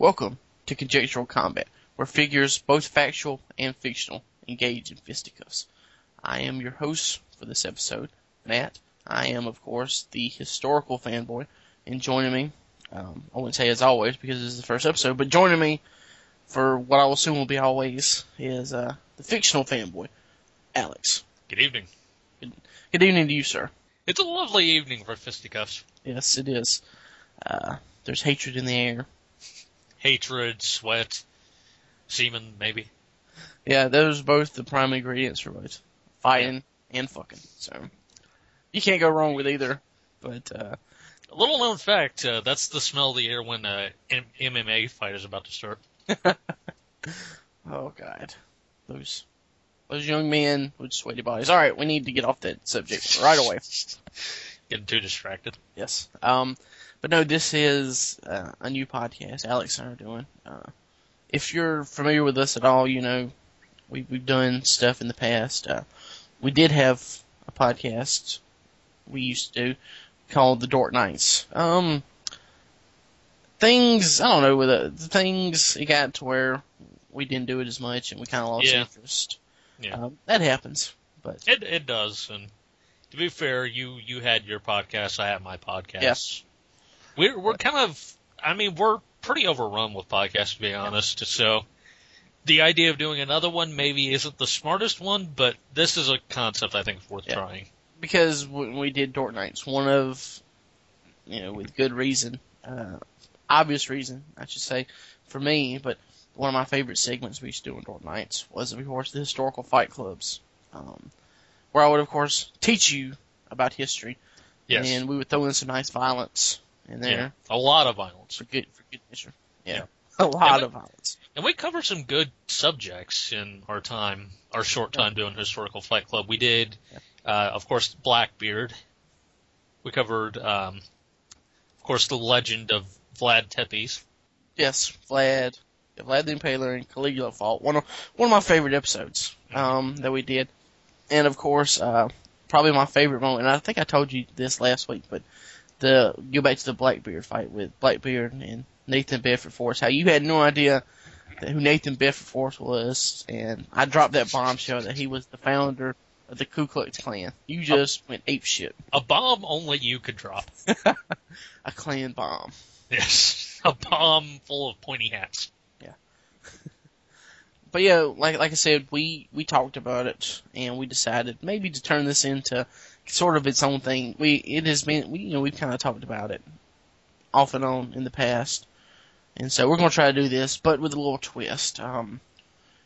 Welcome to Conjectural Combat, where figures, both factual and fictional, engage in fisticuffs. I am your host for this episode, Matt. I am, of course, the historical fanboy, and joining me, um, I wouldn't say as always because this is the first episode, but joining me for what I will assume will be always is uh, the fictional fanboy, Alex. Good evening. Good evening to you, sir. It's a lovely evening for fisticuffs. Yes, it is. Uh, there's hatred in the air. Hatred, sweat, semen, maybe. Yeah, those are both the prime ingredients for both fighting and fucking. So you can't go wrong with either. But uh, A little known fact, uh, that's the smell of the air when a M- MMA fight is about to start. oh god, those those young men with sweaty bodies. All right, we need to get off that subject right away. Getting too distracted. Yes. Um, but no, this is uh, a new podcast Alex and I are doing. Uh, if you're familiar with us at all, you know we, we've done stuff in the past. Uh, we did have a podcast we used to do called The Dork Nights. Um, things, I don't know, with the, the things, it got to where we didn't do it as much and we kind of lost Yeah. interest. Yeah. Um, that happens. But It it does, and to be fair, you you had your podcast, I had my podcast. Yes. We're we're kind of, I mean, we're pretty overrun with podcasts to be honest. So the idea of doing another one maybe isn't the smartest one, but this is a concept I think is worth Yeah. trying. because when we did Dork Nights, one of, you know, with good reason, uh, obvious reason, I should say, for me, but one of my favorite segments we used to do on Dork Nights was, of course, the historical fight clubs, um, where I would, of course, teach you about history, Yes. and we would throw in some nice violence in there yeah. A lot of violence. for good, for good measure. Yeah. Yeah. A lot we- of violence. And we covered some good subjects in our time, our short time doing Historical Fight Club. We did, uh, of course, Blackbeard. We covered, um, of course, the legend of Vlad Tepes. Yes, Vlad, Vlad the Impaler and Caligula fought. One of one of my favorite episodes um, that we did, and of course, uh, probably my favorite moment. And I think I told you this last week, but the go back to the Blackbeard fight with Blackbeard and Nathan Bedford Forrest. How you had no idea that who Nathan Bedford Forrest was, and I dropped that bombshell that he was the founder of the Ku Klux Klan. You just went ape shit. A bomb only you could drop. A Klan bomb. Yes. A bomb full of pointy hats. Yeah. but yeah, like like I said, we we talked about it and we decided maybe to turn this into sort of its own thing. We it has been we you know we've kind of talked about it off and on in the past, and so we're gonna try to do this, but with a little twist. Um,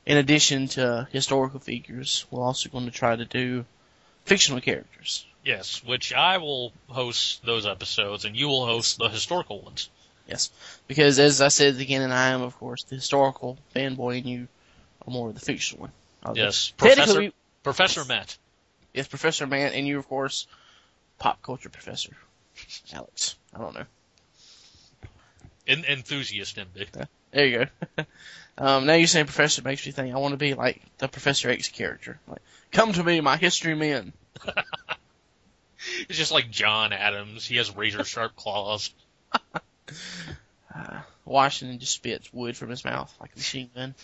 in addition to historical figures, we're also going to try to do fictional characters. Yes, which I will host those episodes and you will host the historical ones. Yes, because as I said again, and I am of course the historical fanboy, and you are more of the fictional one. Yes. Professor, we- Professor Matt. Yes, Professor Man, and you, of course, pop culture professor, Alex. I don't know. En- enthusiast MD. There you go. um, now you're saying professor makes me think I want to be like the Professor X character. Like, come to me, my history men. It's just like John Adams. He has razor sharp claws. Uh, Washington just spits wood from his mouth like a machine gun.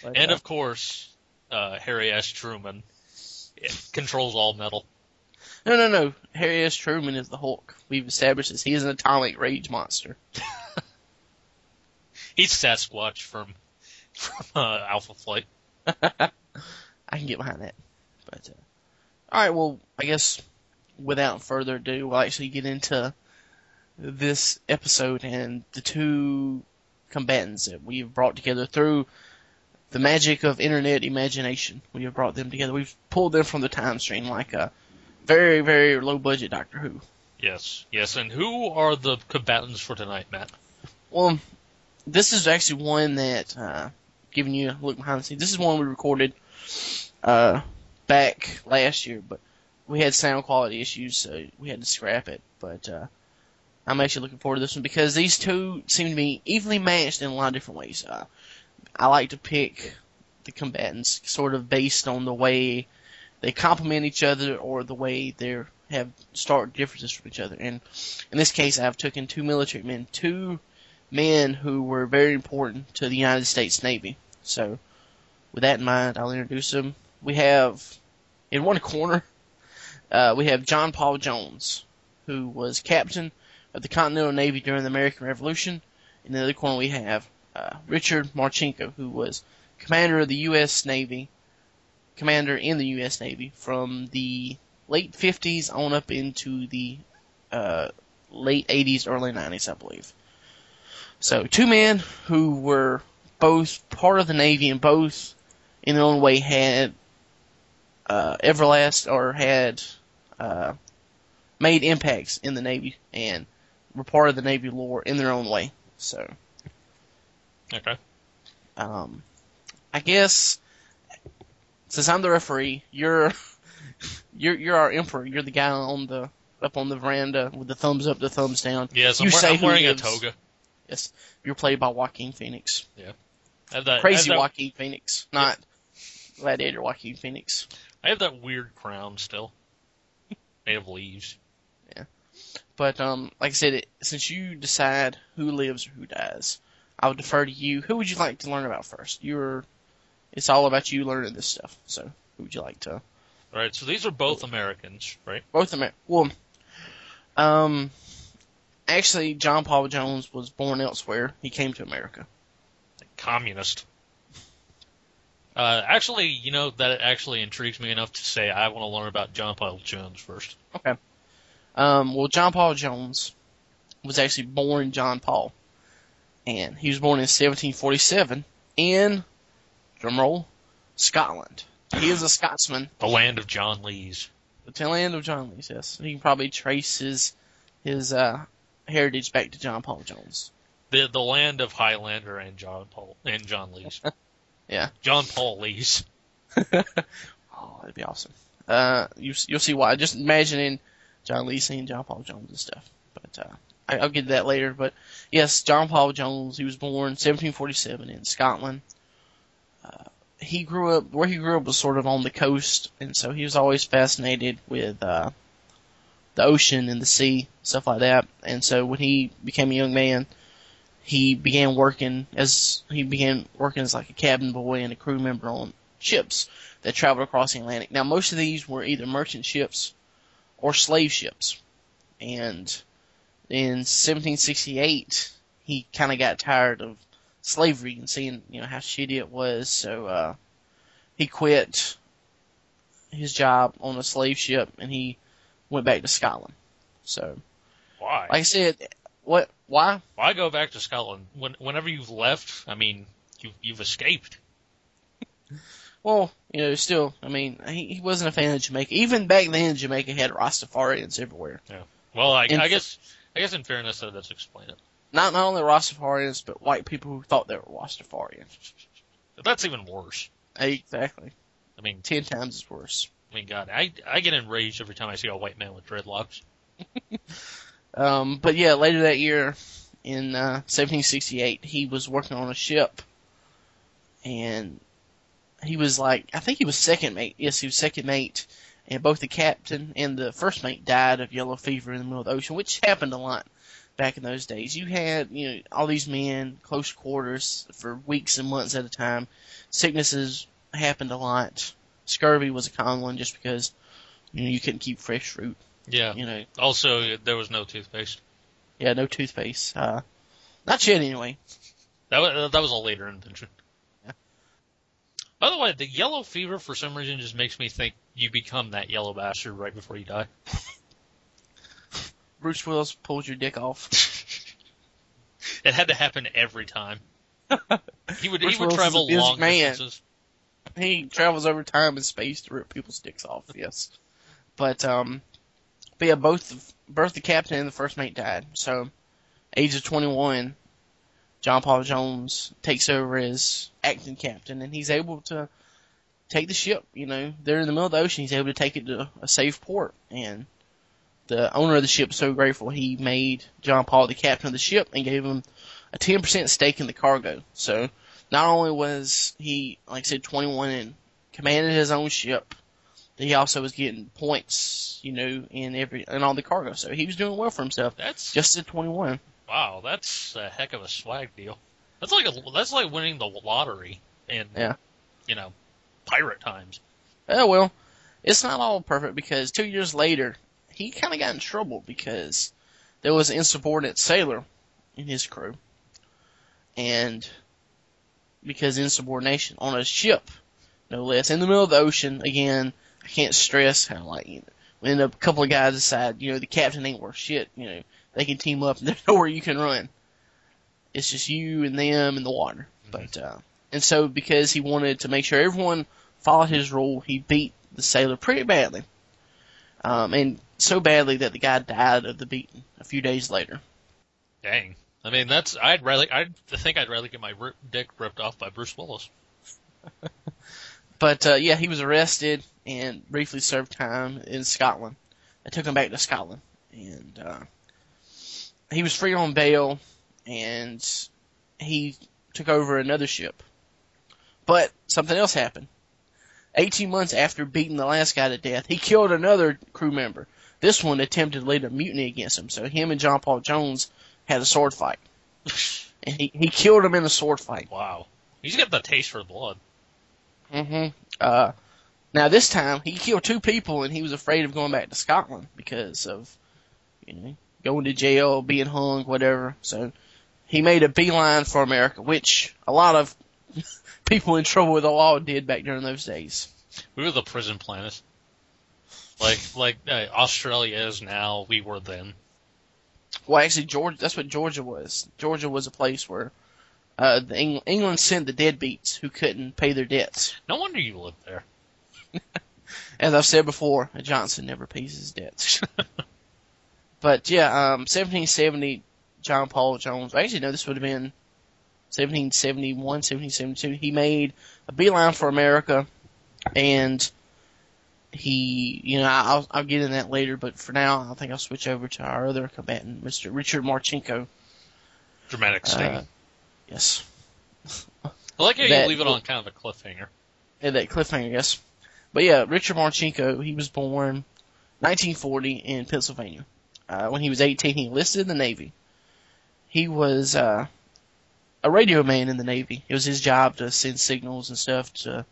But, And uh, of course, uh, Harry S. Truman controls all metal. no, no, no. Harry S. Truman is the Hulk. We've established this. He is an atomic rage monster. He's Sasquatch from from uh, Alpha Flight. I can get behind that. But uh, all right, well, I guess without further ado, we'll actually get into this episode and the two combatants that we have brought together through the magic of internet imagination. We have brought them together. We've pulled them from the time stream like a very, very low budget Doctor Who. Yes, yes. And who are the combatants for tonight, Matt? Well, this is actually one that, uh, giving you a look behind the scenes, this is one we recorded, uh, back last year, but we had sound quality issues, so we had to scrap it. But, uh, I'm actually looking forward to this one because these two seem to be evenly matched in a lot of different ways. Uh, I like to pick the combatants sort of based on the way they complement each other or the way they have stark differences from each other. And in this case, I've taken two military men, two men who were very important to the United States Navy. So, with that in mind, I'll introduce them. We have, in one corner, uh, we have John Paul Jones, who was captain of the Continental Navy during the American Revolution. In the other corner, we have uh, Richard Marcinko, who was commander of the U.S. Navy, commander in the U.S. Navy from the late 50s on up into the uh, late 80s, early 90s, I believe. So two men who were both part of the Navy and both in their own way had uh, everlast or had uh, made impacts in the Navy and were part of the Navy lore in their own way. So, Okay. um, I guess since I'm the referee, you're you're you're our emperor. You're the guy on the up on the veranda with the thumbs up, the thumbs down. Yes, You I'm, wear- say I'm wearing a lives. toga. Yes, you're played by Joaquin Phoenix. I have that, Crazy that, Joaquin Phoenix, not Gladiator Joaquin Phoenix. I have that weird crown still, made of leaves. Yeah, But um, like I said, it, since you decide who lives or who dies, I would defer to you. Who would you like to learn about first? You're, it's all about you learning this stuff. So who would you like to? All right, so these are both Americans, right? Both Amer- well, um, actually, John Paul Jones was born elsewhere. He came to America. Communist. Uh, actually, you know that actually intrigues me enough to say I want to learn about John Paul Jones first. Um, well, John Paul Jones was actually born John Paul, and he was born in 1747 in, drumroll, Scotland. He is a Scotsman. The land of John Lees. The land of John Lee's, yes. He can probably trace his, his, uh, heritage back to John Paul Jones. The the land of Highlander and John Paul and John Lees. Yeah. John Paul Lees. Oh, that'd be awesome. Uh, you, you'll see why. Just imagining John Lee seeing John Paul Jones and stuff. But, uh, I, I'll get to that later. But, yes, John Paul Jones, he was born 1747 in Scotland. Uh, he grew up, where he grew up was sort of on the coast, and so he was always fascinated with, uh, the ocean and the sea, stuff like that. And so when he became a young man, he began working as, he began working as like a cabin boy and a crew member on ships that traveled across the Atlantic. Now, most of these were either merchant ships or slave ships. And in 1768, he kind of got tired of slavery and seeing, you know, how shitty it was. So, uh, he quit his job on a slave ship and he went back to Scotland. So, Why? like I said, what, why? Why go back to Scotland? When, whenever you've left, I mean, you've, you've escaped. Well, you know, still, I mean, he, he wasn't a fan of Jamaica. Even back then, Jamaica had Rastafarians everywhere. Yeah. Well, I, I guess, I guess in fairness, that does explain it. Not not only Rastafarians, but white people who thought they were Rastafarians. That's even worse. Exactly. I mean, Ten times as worse. I mean, God, I, I get enraged every time I see a white man with dreadlocks. Um, but yeah, later that year, in uh, 1768, he was working on a ship, and he was like, I think he was second mate. Yes, he was second mate, and both the captain and the first mate died of yellow fever in the middle of the ocean, which happened a lot back in those days. You had, you know, all these men close quarters for weeks and months at a time. Sicknesses happened a lot. Scurvy was a common one just because you know you couldn't keep fresh fruit. Yeah. You know, Also, there was no toothpaste. yeah, no toothpaste. Uh, not yet anyway. That was, that was a later invention. By the way, the yellow fever for some reason just makes me think you become that yellow bastard right before you die. Bruce Willis pulls your dick off. It had to happen every time. He would Bruce he would Willis is travel a busy long man. distances. He travels over time and space to rip people's dicks off. Yes, but um, but yeah, both both the captain and the first mate died. So, age of twenty one, John Paul Jones takes over as acting captain, and he's able to take the ship. You know, they're in the middle of the ocean. He's able to take it to a safe port, and the owner of the ship is so grateful he made John Paul the captain of the ship and gave him a ten percent stake in the cargo. So not only was he, like I said, 21 and commanded his own ship, he also was getting points, you know, in every in all the cargo. So he was doing well for himself, That's just at 21. Wow, that's a heck of a swag deal. That's like a that's like winning the lottery in Yeah. you know pirate times. Oh well, it's not all perfect because two years later he kind of got in trouble because there was an insubordinate sailor in his crew, and because insubordination on a ship, no less, in the middle of the ocean. Again, I can't stress how like you know, when a couple of guys decide you know the captain ain't worth shit, you know they can team up and there's nowhere you can run. It's just you and them in the water. But uh, and so because he wanted to make sure everyone followed his rule, he beat the sailor pretty badly. Um, and so badly that the guy died of the beating a few days later. Dang. I mean, that's I'd rather I think I'd rather get my rip, dick ripped off by Bruce Willis. But uh, yeah, he was arrested and briefly served time in Scotland. They took him back to Scotland, and uh, he was free on bail, and he took over another ship. But something else happened. 18 months after beating the last guy to death, he killed another crew member. This one attempted to lead a mutiny against him, so him and John Paul Jones had a sword fight. and he, he killed him in a sword fight. Wow. He's got the taste for blood. hmm Uh, now this time he killed two people and he was afraid of going back to Scotland because of, you know, going to jail, being hung, whatever. So he made a beeline for America, which a lot of people in trouble with the law did back during those days. We were the prison planet. Like like uh, Australia is now, we were then. Well, actually, Georgia, that's what Georgia was. Georgia was a place where, uh, the Eng- England sent the deadbeats who couldn't pay their debts. No wonder you lived there. As I've said before, Johnson never pays his debts. but yeah, um, 1770, John Paul Jones. I actually, no, this would have been 1771, 1772. He made a beeline for America, and he, you know, I'll, I'll get in that later. But for now, I think I'll switch over to our other combatant, Mr. Richard Marcinko. Dramatic sting. Uh, yes, I like how that- you leave it on kind of a cliffhanger. Yeah, that cliffhanger, yes. But yeah, Richard Marcinko, he was born 1940 in Pennsylvania. Uh, when he was 18, he enlisted in the Navy. He was uh, a radio man in the Navy. It was his job to send signals and stuff to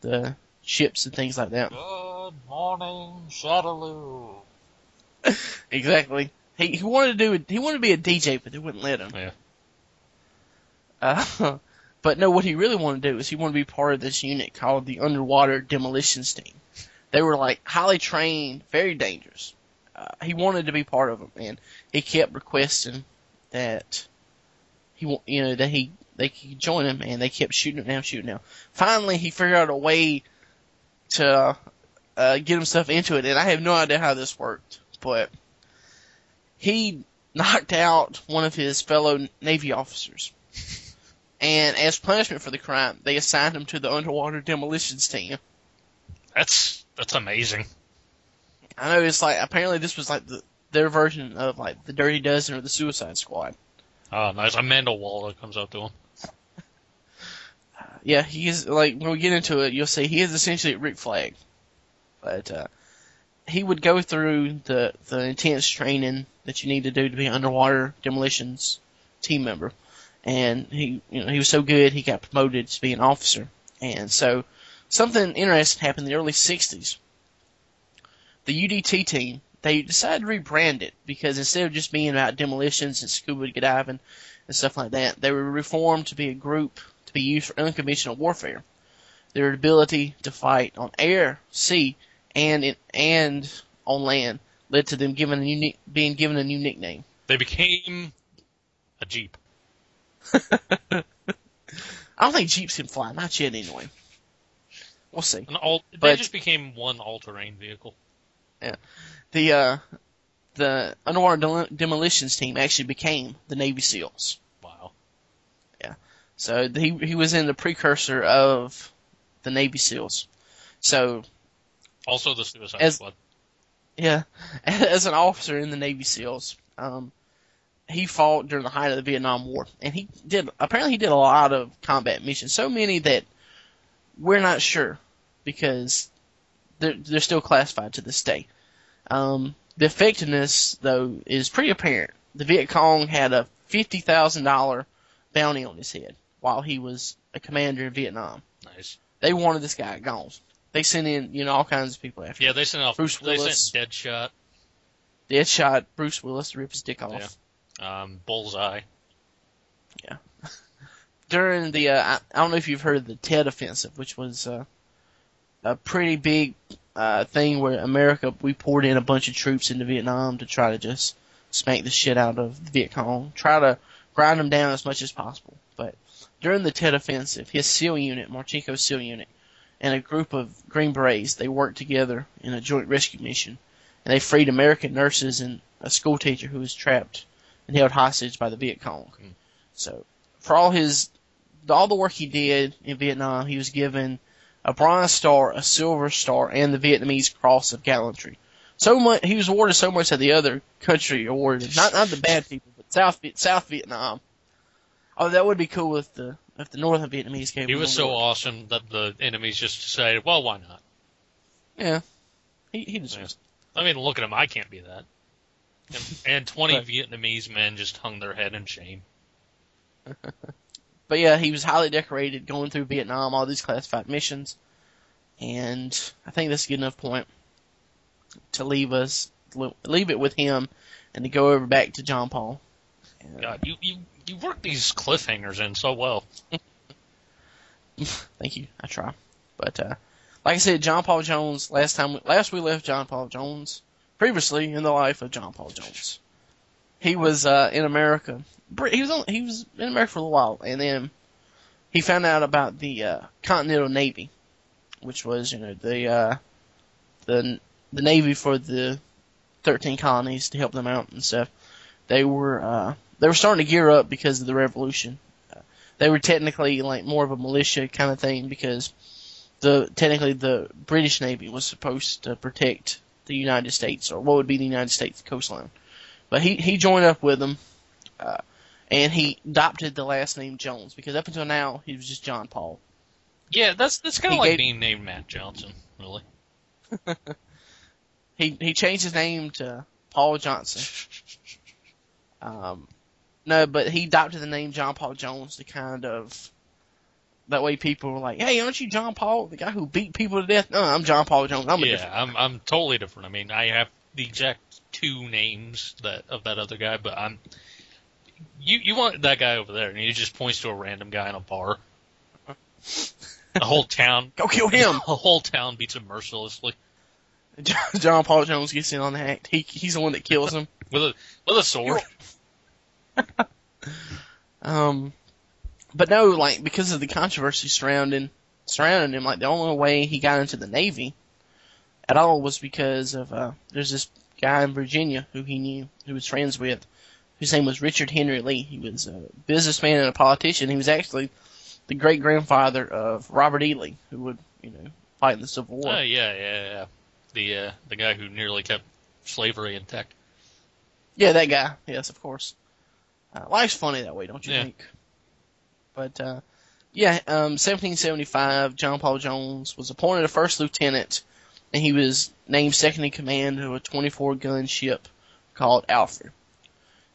the ships and things like that. Good morning, Shadaloo. Exactly. He he wanted to do he wanted to be a DJ, but they wouldn't let him. Yeah. Uh, but no, what he really wanted to do is he wanted to be part of this unit called the Underwater Demolitions Team. They were like highly trained, very dangerous. Uh, he wanted to be part of them, and he kept requesting that he, you know, that he they could join him, and they kept shooting him down, shooting him down. Finally, he figured out a way to uh, get himself into it, and I have no idea how this worked, but he knocked out one of his fellow Navy officers. And as punishment for the crime, they assigned him to the underwater demolitions team. That's that's amazing. I know it's like apparently this was like the their version of like the Dirty Dozen or the Suicide Squad. Oh, nice. Amanda Waller comes up to him. Yeah, he is like when we get into it, you'll see he is essentially Rick Flag, but uh, he would go through the the intense training that you need to do to be an underwater demolitions team member, and he you know he was so good he got promoted to be an officer, and so something interesting happened in the early '60s. The UDT team they decided to rebrand it because instead of just being about demolitions and scuba diving and stuff like that, they were reformed to be a group to be used for unconventional warfare. Their ability to fight on air, sea, and in, and on land led to them given a unique, being given a new nickname. They became a jeep. I don't think Jeeps can fly, not yet anyway. We'll see. All, they But- just became one all-terrain vehicle. The uh, the underwater del- demolitions team actually became the Navy SEALs. Wow. Yeah. So he he was in the precursor of the Navy SEALs. So Also the Suicide As- Squad. Yeah, as an officer in the Navy SEALs, um, he fought during the height of the Vietnam War, and he did. Apparently, he did a lot of combat missions. So many that we're not sure because they're they're still classified to this day. Um, the effectiveness, though, is pretty apparent. the Viet Cong had a fifty thousand dollar bounty on his head while he was a commander in Vietnam. Nice. They wanted this guy gone. They sent in, you know, all kinds of people after. Him. Yeah, him. they sent off. Bruce Willis. they sent Deadshot, Dead shot Bruce Willis to rip his dick off. Yeah. um, Bullseye. Yeah. During the uh, I, I don't know if you've heard of the Tet Offensive, which was uh, a pretty big uh, thing where America we poured in a bunch of troops into Vietnam to try to just smack the shit out of the Viet Cong, try to grind them down as much as possible. But during the Tet Offensive, his SEAL unit, Marcinko's SEAL unit, and a group of Green Berets, they worked together in a joint rescue mission, and they freed American nurses and a school teacher who was trapped and held hostage by the Viet Cong. Hmm. So, for all his all the work he did in Vietnam, he was given a Bronze Star, a Silver Star, and the Vietnamese Cross of Gallantry. So much he was awarded so much that the other country awarded not not the bad people, but South South Vietnam. Oh, that would be cool if the if the Northern Vietnamese came. He was so awesome that the enemies just decided, well, why not? Yeah, he he deserves. I mean, look at him. I can't be that. And, and 20 Right. Vietnamese men just hung their head in shame. But yeah, he was highly decorated going through Vietnam, all these classified missions, and I think that's a good enough point to leave us leave it with him and to go over back to John Paul. God, you you you work these cliffhangers in so well. Thank you. I try. But uh, like I said, John Paul Jones. Last time, last we left John Paul Jones. Previously in the life of John Paul Jones, he was uh, in America. He was on, he was in America for a while, and then he found out about the uh, Continental Navy, which was you know the uh, the the navy for the thirteen colonies to help them out and stuff. They were uh, they were starting to gear up because of the revolution they were technically like more of a militia kind of thing because the technically the British Navy was supposed to protect the United States or what would be the United States coastline. But he he joined up with them, uh, and he adopted the last name Jones because up until now he was just John Paul. Yeah, that's that's kind of like gave- being named Matt Johnson, really. He he changed his name to Paul Johnson. Um, no, but he adopted the name John Paul Jones to kind of that way people were like, "Hey, aren't you John Paul, the guy who beat people to death?" No, I'm John Paul Jones. I'm a yeah. I'm I'm totally different. I mean, I have the exact two names that of that other guy, but I'm you you want that guy over there, and he just points to a random guy in a bar. The whole town, Go kill him. the whole town beats him mercilessly John Paul Jones gets in on the act. He he's the one that kills him. with a with a sword. Um, but no, like because of the controversy surrounding surrounding him, like the only way he got into the Navy at all was because of uh, there's this guy in Virginia who he knew, who was friends with, whose name was Richard Henry Lee. He was a businessman and a politician. He was actually the great grandfather of Robert E. Lee, who would you know fight in the Civil War. Oh yeah, yeah, yeah. The uh, the guy who nearly kept slavery intact. Yeah, that guy. Yes, of course. Uh, life's funny that way, don't you Yeah. think? But uh, yeah, um, 1775, John Paul Jones was appointed a first lieutenant, and he was named second in command of a 24 gun ship called Alfred.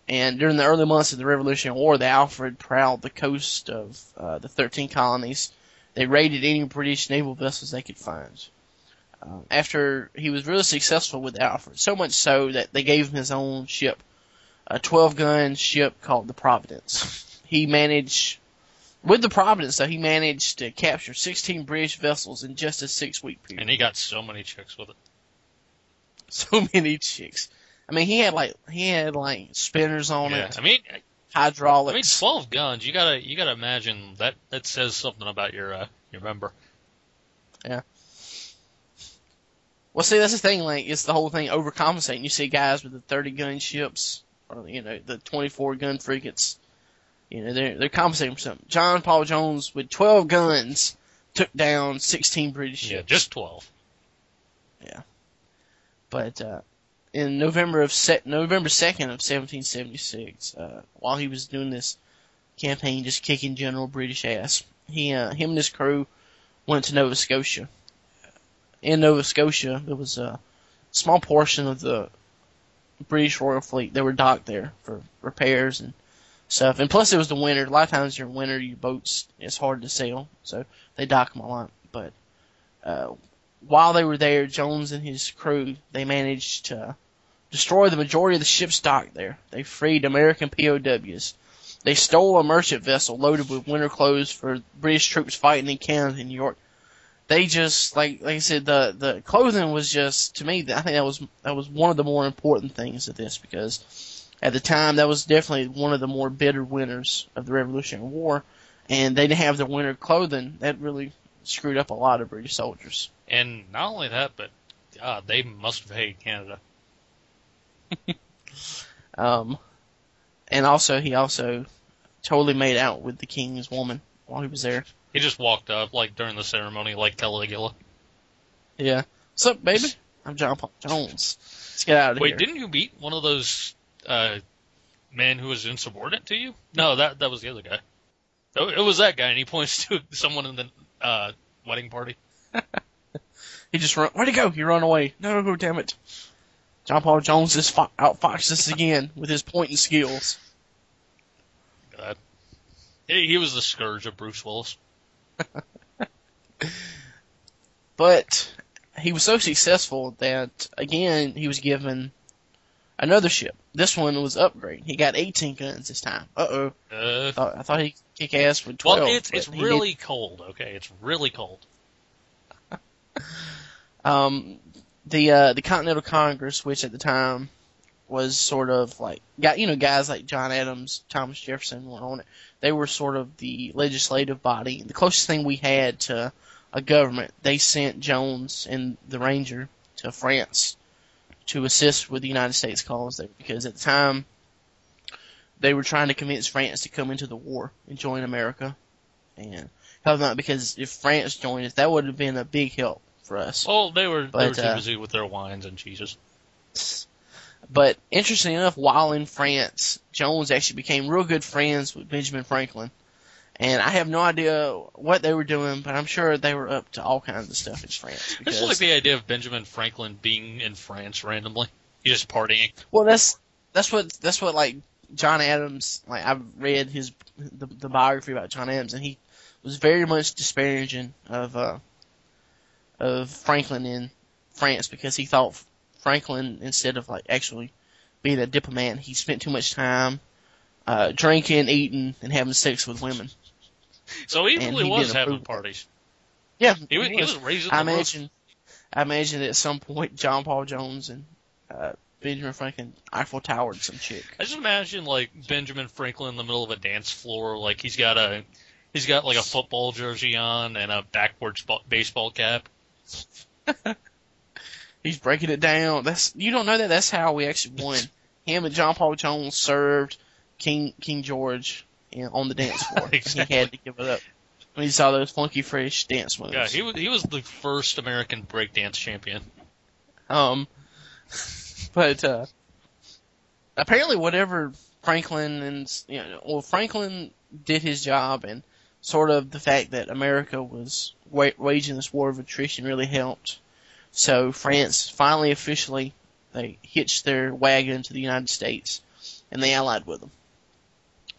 And during the early months of the Revolutionary War, the Alfred prowled the coast of uh, the 13 colonies. They raided any British naval vessels they could find. Um, after he was really successful with Alfred, so much so that they gave him his own ship, a 12 gun ship called the Providence. He managed, with the Providence though, he managed to capture 16 British vessels in just a six week period. And he got so many chicks with it. so many chicks. I mean, he had like, he had like spinners on Yeah, it, I mean, hydraulic. I mean, twelve guns. You gotta you gotta imagine that that says something about your uh, your member. Yeah. Well, see, that's the thing. Like, it's the whole thing overcompensating. You see guys with the 30 gun ships, or you know, the 24 gun frigates. You know, they're they're compensating for something. John Paul Jones with 12 guns took down 16 British ships. Yeah, just twelve. Yeah. But uh, in November of se- November 2nd of 1776, uh, while he was doing this campaign, just kicking general British ass, he uh, him and his crew went to Nova Scotia. In Nova Scotia, there was a small portion of the British Royal Fleet. They were docked there for repairs and stuff. And plus, it was the winter. A lot of times during winter, your boats it's hard to sail, so they dock them a lot. But uh, while they were there, Jones and his crew they managed to destroy the majority of the ship's docked there. They freed American POWs. They stole a merchant vessel loaded with winter clothes for British troops fighting in Canada and New York. They just like like I said, the the clothing was just to me. I think that was that was one of the more important things of this because at the time that was definitely one of the more bitter winters of the Revolutionary War, and they didn't have their winter clothing. That really screwed up a lot of British soldiers. And not only that, but God, they must have hated Canada. Um, and also he also totally made out with the king's woman while he was there. He just walked up like during the ceremony, like Caligula. Yeah. What's up, baby? I'm John Paul Jones. Let's get out of Wait, here. Wait, didn't you meet one of those uh, men who was insubordinate to you? No, that that was the other guy. Oh, It was that guy, and he points to someone in the uh, wedding party. He just run. Where'd he go? He run away. No, damn it. John Paul Jones just fo- outfoxed us again with his pointing skills. God. He, he was the scourge of Bruce Willis. But he was so successful that again he was given another ship. This one was upgrade. He got 18 guns this time. Uh oh. Uh, I thought, I thought he'd kick ass with 12. well, it's it's really cold. Okay, it's really cold. um, the uh, the Continental Congress, which at the time was sort of like got you know guys like John Adams, Thomas Jefferson were on it. They were sort of the legislative body, the closest thing we had to a government. They sent Jones and the Ranger to France to assist with the United States cause there because at the time they were trying to convince France to come into the war and join America. And help them out because if France joined us, that would have been a big help for us. Well, they were they were too uh, busy with their wines and cheeses. But interesting enough, while in France, Jones actually became real good friends with Benjamin Franklin. And I have no idea what they were doing, but I'm sure they were up to all kinds of stuff in France. I Because, just like the idea of Benjamin Franklin being in France randomly. He's just partying. well, that's that's what that's what like John Adams. Like I've read his the, the biography about John Adams, and he was very much disparaging of uh of Franklin in France because he thought Franklin instead of like actually being a diplomat, he spent too much time uh drinking, eating, and having sex with women. So he And really he was having it. parties. Yeah, He was, he was raising I the roof. imagine, I imagine at some point John Paul Jones and uh, Benjamin Franklin Eiffel Towered some chick. I just imagine like Benjamin Franklin in the middle of a dance floor, like he's got a he's got like a football jersey on and a backwards baseball cap. He's breaking it down. That's you don't know that. That's how we actually won. Him and John Paul Jones served King King George you know, on the dance floor. Exactly. He had to give it up when he saw those funky fresh dance moves. Yeah, he was he was the first American breakdance champion. Um, but uh, apparently, whatever Franklin and you know, well, Franklin did his job, and sort of the fact that America was wa- waging this war of attrition really helped. So France finally officially they hitched their wagon to the United States, and they allied with them.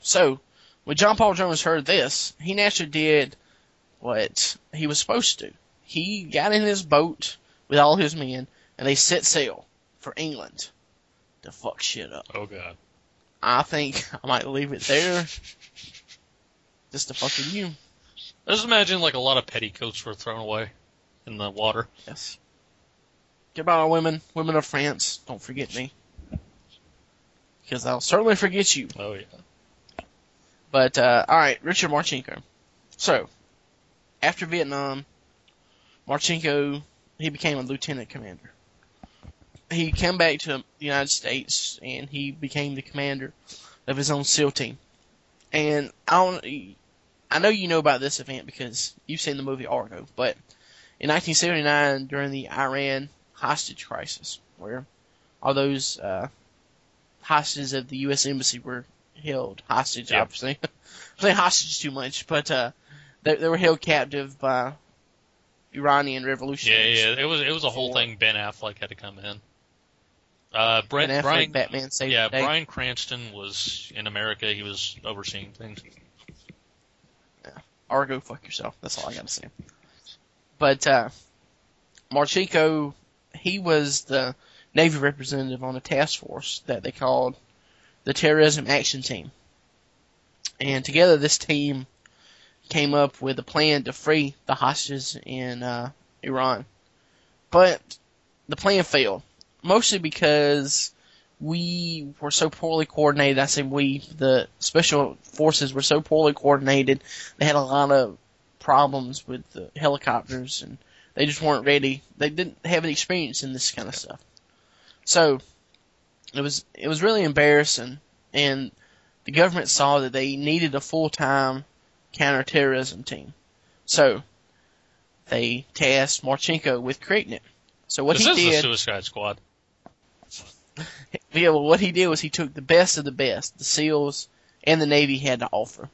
So when John Paul Jones heard this, he naturally did what he was supposed to. He got in his boat with all his men and they set sail for England to fuck shit up. Oh god. I think I might leave it there just to fuck with you. I just imagine like a lot of petticoats were thrown away in the water. Yes. Goodbye, women, women of France. Don't forget me. Because I'll certainly forget you. Oh yeah. But, uh, alright, Richard Marcinko. So, after Vietnam, Marcinko, he became a lieutenant commander. He came back to the United States and he became the commander of his own SEAL team. And I don't, I know you know about this event because you've seen the movie Argo, but in 1979 during the Iran hostage crisis, where all those, uh, hostages of the U.S. Embassy were held hostage, Yeah. obviously. I'm saying hostage too much, but, uh, they, they were held captive by Iranian revolutionaries. yeah. yeah, It was it was a whole thing. Ben Affleck had to come in. Uh, Brett, Ben Affleck, Brian, Batman saved yeah. Bryan Cranston was in America. He was overseeing things. or go fuck yourself. That's all I gotta say. But uh Marcinko, he was the Navy representative on a task force that they called the Terrorism Action Team. And together this team came up with a plan to free the hostages in uh, Iran. But the plan failed. Mostly because we were so poorly coordinated. I say we, the special forces were so poorly coordinated. They had a lot of problems with the helicopters and they just weren't ready. They didn't have any experience in this kind of stuff. So it was it was really embarrassing and the government saw that they needed a full-time counterterrorism team. So they tasked Marcinko with creating it. So what this he is did the Suicide Squad. yeah, well, what he did was he took the best of the best, the SEALs and the Navy had to offer.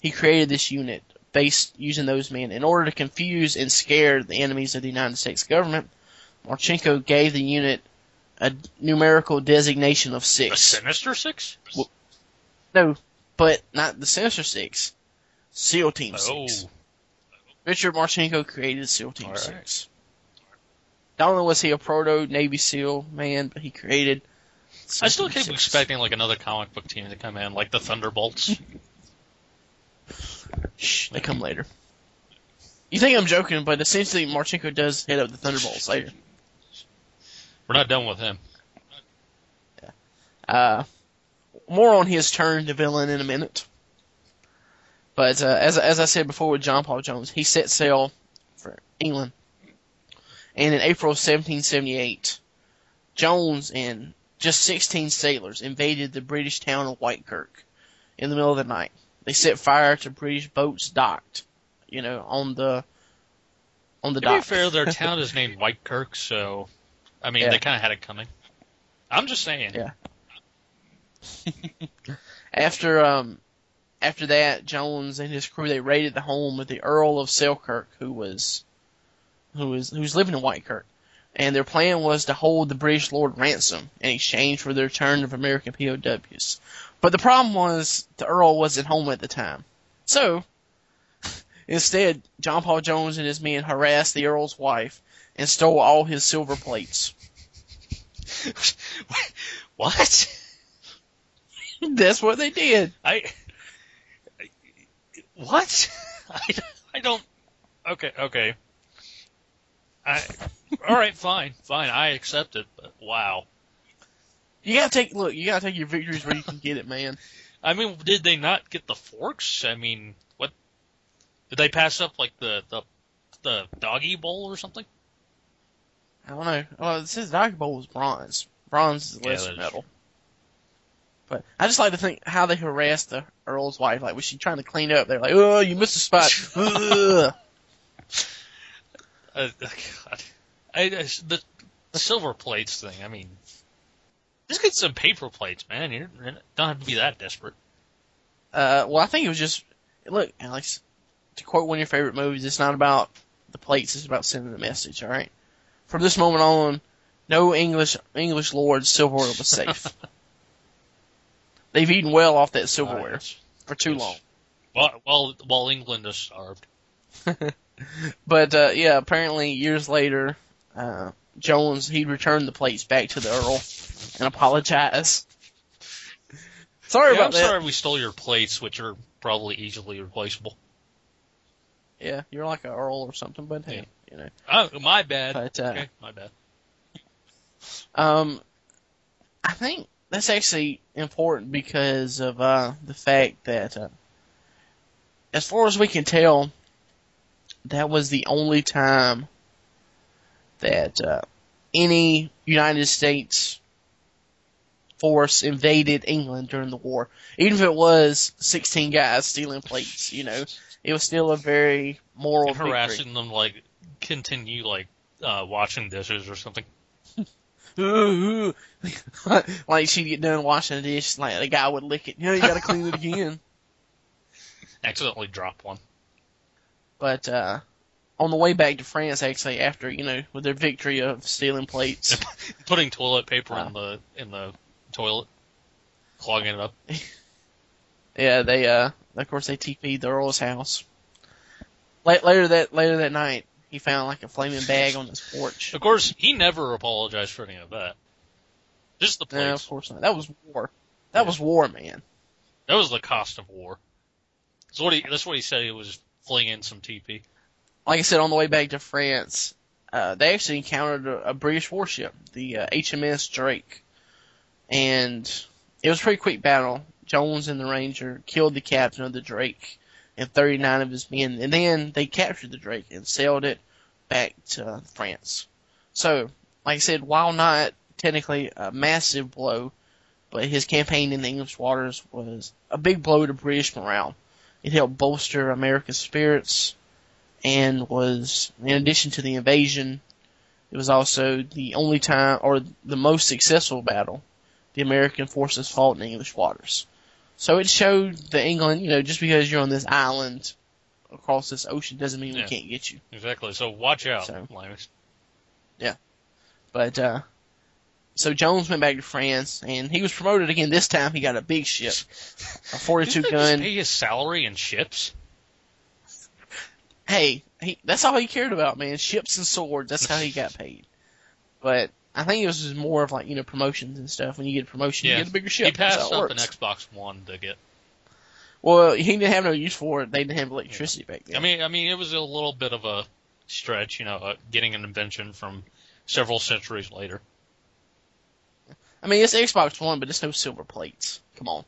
He created this unit based using those men in order to confuse and scare the enemies of the United States government. Marcinko gave the unit a numerical designation of The six. Sinister Six? No, but not the Sinister Six. SEAL Team oh. Six. Richard Marcinko created SEAL Team All right. Six. Not only was he a proto Navy SEAL man, but he created. I still keep Six. expecting like another comic book team to come in, like the Thunderbolts. Shh, they come later. You think I'm joking, but essentially Marcinko does head up the Thunderbolts later. We're not done with him. Uh, more on his turn to villain in a minute. But uh, as as I said before with John Paul Jones, he set sail for England, and in April of 1778, Jones and just 16 sailors invaded the British town of Whitekirk in the middle of the night. They set fire to British boats docked, you know, on the on the To be dock. fair, their town is named Whitekirk, so I mean Yeah. they kind of had it coming. I'm just saying. Yeah. After um after that, Jones and his crew they raided the home of the Earl of Selkirk, who was who was who was living in Whitekirk. And their plan was to hold the British Lord ransom in exchange for the return of American POWs. But the problem was the Earl wasn't home at the time. So instead, John Paul Jones and his men harassed the Earl's wife and stole all his silver plates. what? That's what they did. I, I what? I, I don't. Okay, okay. I. All right, fine, fine. I accept it. But wow. You gotta take look. You gotta take your victories where you can get it, man. I mean, did they not get the forks? I mean, what? Did they pass up like the the the doggy bowl or something? I don't know. Well, it says Doggy Bowl was bronze. Bronze is Yeah, lesser is metal. But I just like to think how they harassed the Earl's wife. Like, was she trying to clean up? They're like, "Oh, you missed a spot." Uh, God. I, I- the, the silver plates thing. I mean, just get some paper plates, man. You don't have to be that desperate. uh, well, I think it was just look, Alex. To quote one of your favorite movies, it's not about the plates. It's about sending a message. All right. From this moment on, no English English lord's silverware was safe. They've eaten well off that silverware Yes. for too long. While, while while England is starved. But uh, yeah, apparently years later, uh, Jones he returned the plates back to the Earl and apologized. Sorry Yeah, about I'm that. sorry we stole your plates, which are probably easily replaceable. Yeah, you're like an Earl or something, but hey, Yeah. You know. Oh, my bad. But uh, okay, my bad. um, I think that's actually important because of uh the fact that, uh, as far as we can tell, that was the only time that uh, any United States force invaded England during the war. Even if it was 16 guys stealing plates, you know, it was still a very moral And victory. harassing them like continue like uh washing dishes or something. Ooh, ooh. like she'd get done washing a dish, like the guy would lick it. You know, you gotta clean it again. Accidentally drop one. But uh on the way back to France, actually, after you know, with their victory of stealing plates, Putting toilet paper Uh. in the in the toilet, clogging it up. yeah, they uh, of course, they TP'd the Earl's house. Later that later that night, he found like a flaming bag on his porch. Of course, he never apologized for any of that. Just the No, of course not. That was war. That Yeah. was war, man. That was the cost of war. That's what he. That's what he said. He was flinging some TP. Like I said, on the way back to France, uh, they actually encountered a, a British warship, the uh, HMS Drake, and it was a pretty quick battle. Jones and the Ranger killed the captain of the Drake and 39 of his men, and then they captured the Drake and sailed it back to France. So, like I said, while not technically a massive blow, but his campaign in the English waters was a big blow to British morale. It helped bolster America's spirits and was, in addition to the invasion, it was also the only time or the most successful battle the American forces fought in English waters. So it showed that England, you know, just because you're on this island across this ocean doesn't mean Yeah. we can't get you. Exactly. So watch out, So- Linus. But uh so Jones went back to France and he was promoted again. This time he got a big ship, a 42 Didn't gun. pay his salary in ships? hey, he, that's all he cared about, man. Ships and swords. That's how he got paid. But I think it was just more of like you know promotions and stuff. When you get a promotion, Yeah. you get a bigger ship. He passed up an. Xbox One to get. Well, he didn't have no use for it. They didn't have electricity back then. I mean, I mean, it was a little bit of a stretch, you know, uh, getting an invention from several centuries later. I mean, it's Xbox One, but it's no silver plates. Come on.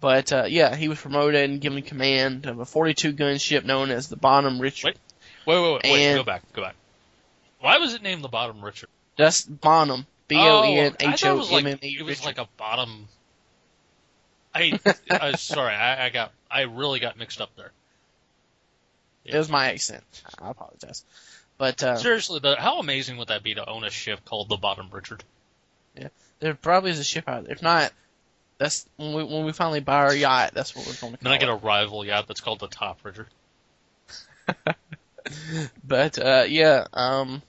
But uh, yeah, he was promoted and given command of a 42 gun ship known as the Bonhomme Richard. Wait, wait, wait, wait And- go back, go back. Why was it named the Bottom Richard? That's Bonhomme. B O N Oh, I H thought it was like M M E. it was like a bottom. I, I sorry, I, I got, I really got mixed up there. It was my accent. I apologize. But uh, Seriously, though, how amazing would that be to own a ship called the Bottom Richard? Yeah, there probably is a ship out there. If not, that's when we when we finally buy our yacht. That's what we're going to call Then I get it. a rival yacht that's called the Top Richard. But uh, yeah, um,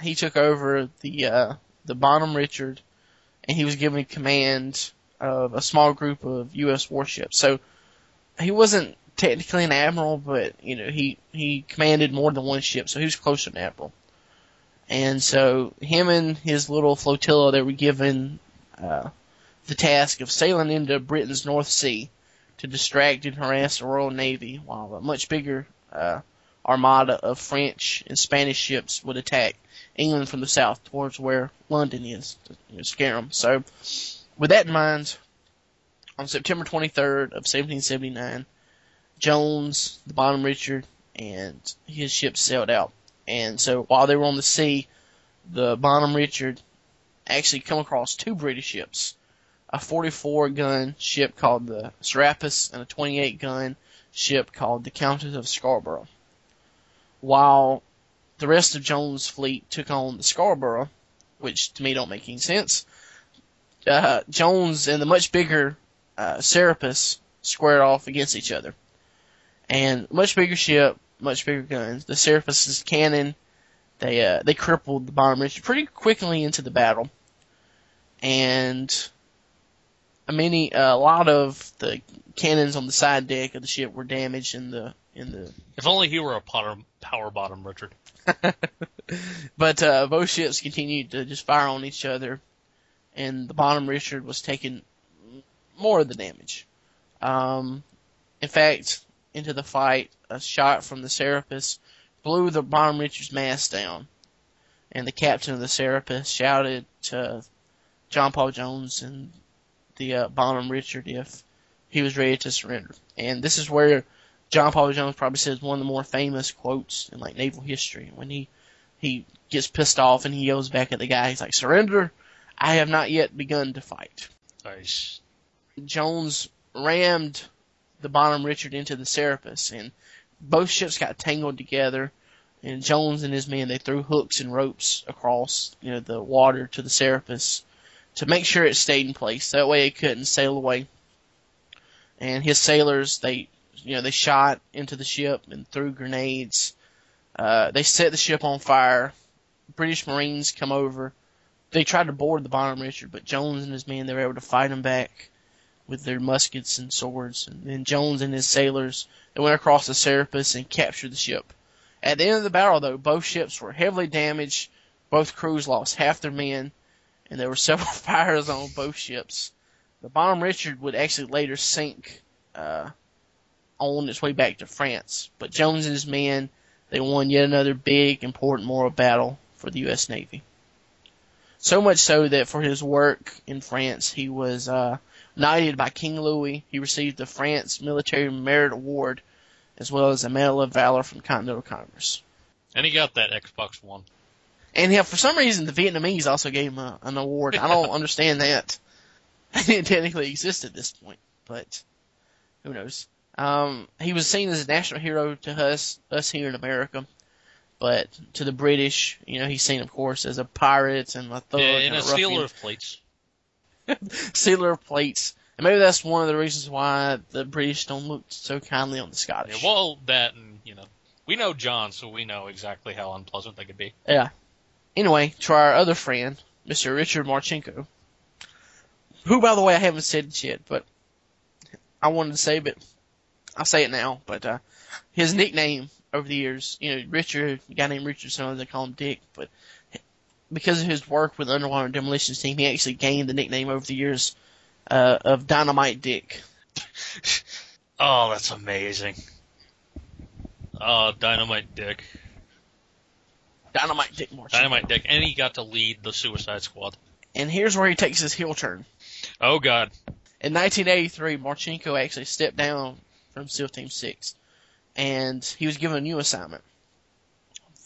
he took over the uh, the Bonhomme Richard, and he was given command of a small group of U.S. warships. So he wasn't technically an admiral, but you know he he commanded more than one ship, so he was close to an admiral. And so him and his little flotilla, they were given uh, the task of sailing into Britain's North Sea to distract and harass the Royal Navy, while a much bigger uh, armada of French and Spanish ships would attack England from the south towards where London is to you know, scare them. So, with that in mind, on September 23rd of 1779, Jones, the Bonhomme Richard, and his ships sailed out. And so while they were on the sea, the Bonhomme Richard actually come across two British ships, a 44 gun ship called the Serapis and a 28 gun ship called the Countess of Scarborough. While the rest of Jones' fleet took on the Scarborough, which to me don't make any sense, uh, Jones and the much bigger uh, Serapis squared off against each other. And much bigger ship, much bigger guns. The Serapis' cannon, they uh, they crippled the Richard pretty quickly into the battle. And many a lot of the cannons on the side deck of the ship were damaged in the in the If only he were a power, power bottom Richard. but uh, both ships continued to just fire on each other, and the bottom Richard was taking more of the damage. Um, in fact, into the fight, a shot from the Serapis blew the bottom Richard's mast down, and the captain of the Serapis shouted to John Paul Jones and the uh, Bonhomme Richard if he was ready to surrender. And this is where John Paul Jones probably says one of the more famous quotes in like naval history when he he gets pissed off and he yells back at the guy. He's like, "Surrender! I have not yet begun to fight." Nice. Jones rammed the Bonhomme Richard into the Serapis, and both ships got tangled together. And Jones and his men they threw hooks and ropes across you know the water to the Serapis to make sure it stayed in place. That way it couldn't sail away. And his sailors they you know, they shot into the ship and threw grenades. Uh, they set the ship on fire. British Marines come over. They tried to board the Bonhomme Richard, but Jones and his men, they were able to fight them back with their muskets and swords. And then Jones and his sailors, they went across the Serapis and captured the ship. At the end of the battle, though, both ships were heavily damaged. Both crews lost half their men, and there were several fires on both ships. The Bonhomme Richard would actually later sink uh, on its way back to France, but Jones and his men they won yet another big, important moral battle for the U.S. Navy. So much so that for his work in France, he was uh, knighted by King Louis. He received the France Military Merit Award, as well as a Medal of Valor from Continental Congress. And he got that Xbox One. And yeah, for some reason, the Vietnamese also gave him a, an award. I don't understand that. Didn't technically exist at this point, but who knows? Um, he was seen as a national hero to us, us here in America, but to the British, you know, he's seen, of course, as a pirate and a thug Yeah, and and a a stealer of plates. sealer of plates. And maybe that's one of the reasons why the British don't look so kindly on the Yeah, Scottish. well, that and you know, we know John, so we know exactly how unpleasant they could be. Yeah. Anyway, to our other friend, Mr. Richard Marcinko, who, by the way, I haven't said it yet, but I wanted to say, but I'll say it now. But uh, his nickname over the years, you know, Richard, a guy named Richard, sometimes they call him Dick, but because of his work with the Underwater Demolitions Team, he actually gained the nickname over the years uh, of Dynamite Dick. Oh, that's amazing. Oh, Dynamite Dick. Dynamite Dick Marcinko. Dynamite Dick. And he got to lead the Suicide Squad. And here's where he takes his heel turn. Oh, God. In 1983, Marcinko actually stepped down from SEAL Team 6, and he was given a new assignment.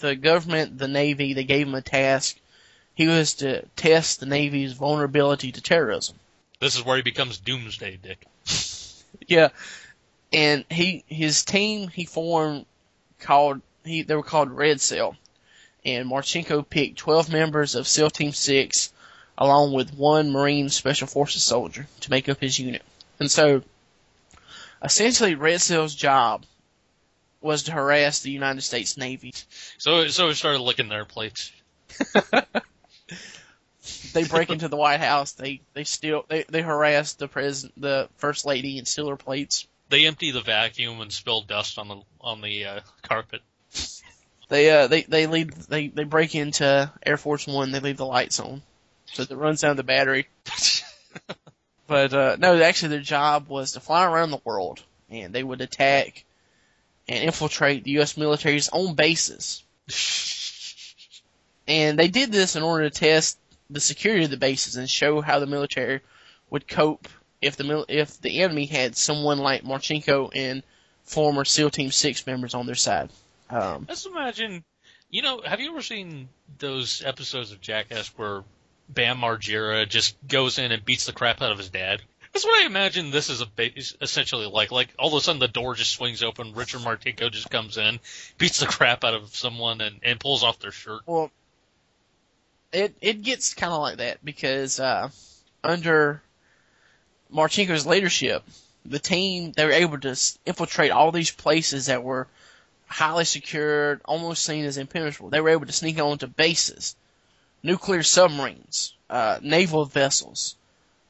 The government, the Navy, they gave him a task. He was to test the Navy's vulnerability to terrorism. This is where he becomes Doomsday Dick. Yeah, and he his team he formed called he they were called Red Cell, and Marcinko picked 12 members of SEAL Team 6 along with one Marine Special Forces soldier to make up his unit. And so, essentially, Red Seal's job was to harass the United States Navy. So, so he started licking their plates. They break into the White House. They they steal they they harass the president, the first lady, and steal her plates. They empty the vacuum and spill dust on the on the uh, carpet. They uh they they leave they they break into Air Force One. They leave the lights on, so it runs down the battery. But uh no, actually their job was to fly around the world and they would attack and infiltrate the U.S. military's own bases. And they did this in order to test the security of the bases and show how the military would cope if the mil- if the enemy had someone like Marcinko and former SEAL Team Six members on their side. Um, Let's imagine, you know, have you ever seen those episodes of Jackass where Bam Margera just goes in and beats the crap out of his dad? That's what I imagine this is essentially like. Like all of a sudden the door just swings open, Richard Marcinko just comes in, beats the crap out of someone, and, and pulls off their shirt. Well, it it gets kind of like that because uh, under Marcinko's leadership, the team they were able to infiltrate all these places that were highly secured, almost seen as impenetrable. They were able to sneak onto bases, nuclear submarines, uh, naval vessels,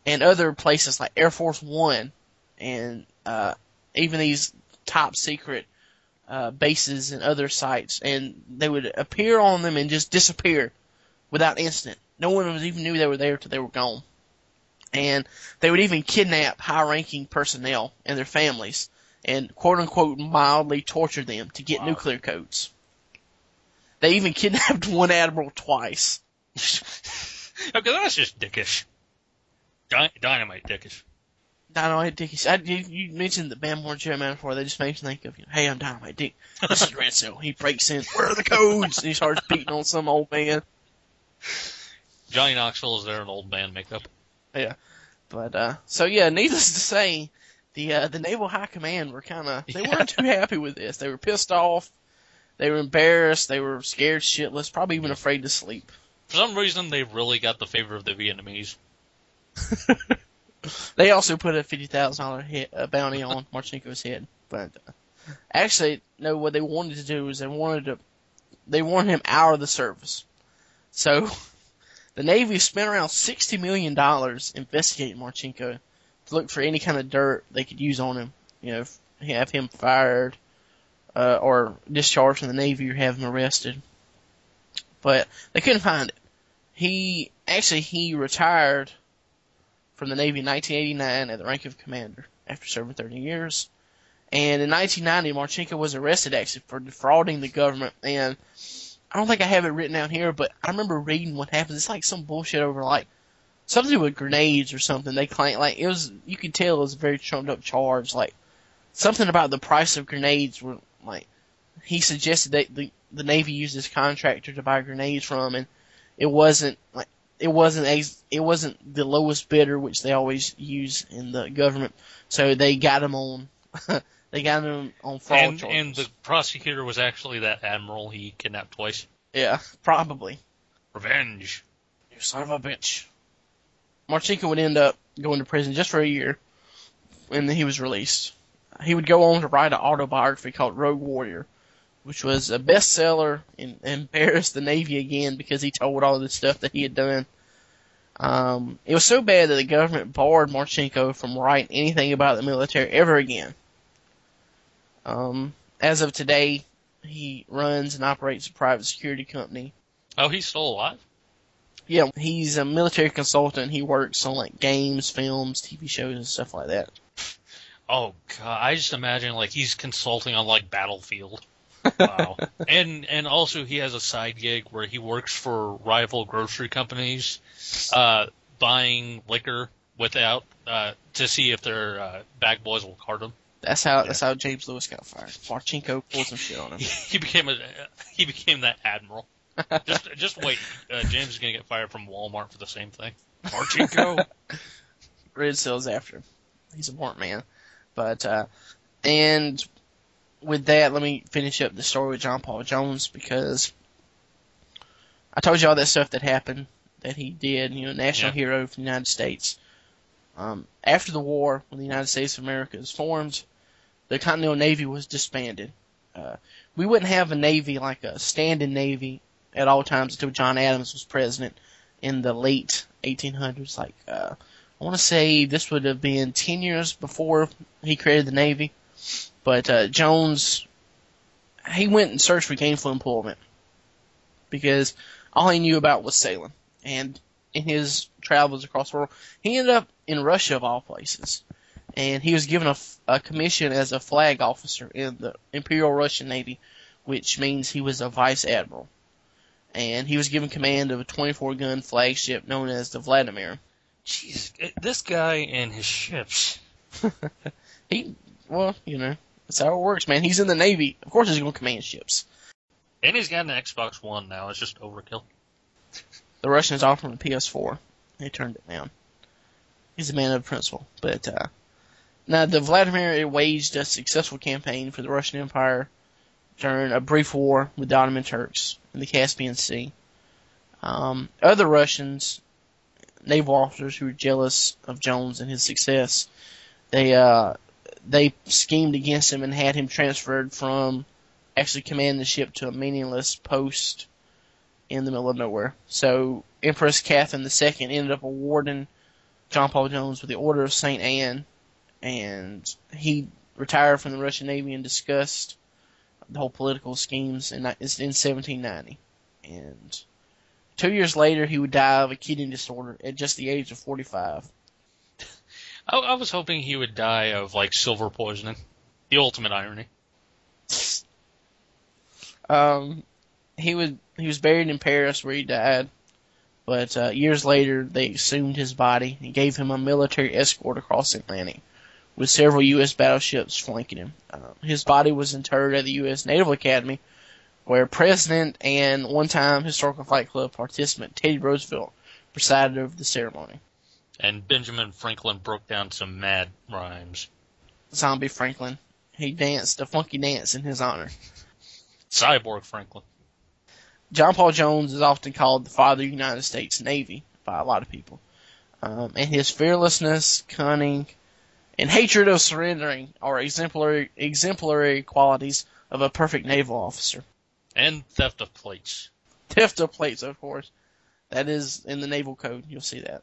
and other places like Air Force One, and uh, even these top secret uh, bases and other sites, and they would appear on them and just disappear without incident. No one was even knew they were there till they were gone. And they would even kidnap high-ranking personnel and their families, and quote unquote mildly torture them to get Wow. nuclear codes. They even kidnapped one admiral twice. okay, that's just dickish. Dy- dynamite dickish. Dynamite Dick. I, you, you mentioned the Bam Margera before. They just makes me think of, you know, hey, I'm Dynamite Dick. This is Red He breaks in. Where are the codes? And he starts beating on some old man. Johnny Knoxville is there in old man makeup. Yeah, but uh, so yeah, needless to say, the uh, the Naval High Command were kind of they Yeah. weren't too happy with this. They were pissed off. They were embarrassed. They were scared shitless. Probably even afraid to sleep. For some reason, they really got the favor of the Vietnamese. They also put a fifty thousand dollar uh, bounty on Marcinko's head. But uh, actually, no. What they wanted to do is they wanted to they wanted him out of the service. So the Navy spent around sixty million dollars investigating Marcinko to look for any kind of dirt they could use on him. You know, have him fired uh, or discharged from the Navy or have him arrested. But they couldn't find it. He actually he retired from the Navy in 1989 at the rank of commander after serving 30 years. And in 1990, Marcinko was arrested actually for defrauding the government. And I don't think I have it written down here, but I remember reading what happened. It's like some bullshit over like something with grenades or something. They claim like it was. You could tell it was a very trumped up charge. Like something about the price of grenades were like he suggested that the the Navy used this contractor to buy grenades from, and it wasn't like it wasn't a, it wasn't the lowest bidder, which they always use in the government. So they got him on they got him on fraud And, charges. and the prosecutor was actually that admiral he kidnapped twice. yeah, probably. Revenge. You son of a bitch. Marcinko would end up going to prison just for a year, and then he was released. He would go on to write an autobiography called Rogue Warrior, which was a bestseller and embarrassed the Navy again because he told all the stuff that he had done. Um, it was so bad that the government barred Marcinko from writing anything about the military ever again. Um, as of today, he runs and operates a private security company Oh, he's still alive? yeah, he's a military consultant. He works on like games, films, TV shows, and stuff like that. Oh god, I just imagine like he's consulting on like Battlefield. Wow. and and also he has a side gig where he works for rival grocery companies, uh, buying liquor without uh, to see if their uh, bag boys will card him. That's how that's how James Lewis got fired. Marcinko pulled some shit on him. He became a he became that admiral. Just just wait, uh, James is gonna get fired from Walmart for the same thing. Marcinko. Red Cell's after him. He's a smart man. But uh and with that, let me finish up the story with John Paul Jones because I told you all that stuff that happened that he did, you know, national Yeah. hero for the United States. Um, after the war, when the United States of America was formed, the Continental Navy was disbanded. Uh, we wouldn't have a navy like a standing navy at all times until John Adams was president in the late 1800s. Like, uh, I want to say this would have been 10 years before he created the Navy. But, uh, Jones, he went and searched for gainful employment because all he knew about was sailing. And in his travels across the world, he ended up in Russia of all places. And he was given a commission as a flag officer in the Imperial Russian Navy, which means he was a vice admiral. And he was given command of a 24 gun flagship known as the Vladimir. Jeez, this guy and his ships. He, well, you know, that's how it works, man. He's in the Navy. Of course he's going to command ships. And he's got an Xbox One now. It's just overkill. The Russians offered him a PS4. He turned it down. He's a man of principle. But, uh, now the Vladimir waged a successful campaign for the Russian Empire during a brief war with the Ottoman Turks in the Caspian Sea. Um, other Russians, naval officers who were jealous of Jones and his success, they, uh, they schemed against him and had him transferred from actually commanding the ship to a meaningless post in the middle of nowhere. So Empress Catherine II ended up awarding John Paul Jones with the Order of St. Anne, and he retired from the Russian Navy in disgust the whole political schemes in, in 1790. And two years later, he would die of a kidney disorder at just the age of 45. I, I was hoping he would die of like silver poisoning. The ultimate irony. Um, he was he was buried in Paris where he died, but uh, years later they exhumed his body and gave him a military escort across the Atlantic, with several U.S. battleships flanking him. Um, his body was interred at the U.S. Naval Academy, where President and one-time Historical Fight Club participant Teddy Roosevelt presided over the ceremony. And Benjamin Franklin broke down some mad rhymes. Zombie Franklin, he danced a funky dance in his honor. Cyborg Franklin. John Paul Jones is often called the father of the United States Navy by a lot of people. Um, and his fearlessness, cunning, and hatred of surrendering are exemplary exemplary qualities of a perfect naval officer. And theft of plates. Theft of plates, of course. That is in the naval code. You'll see that.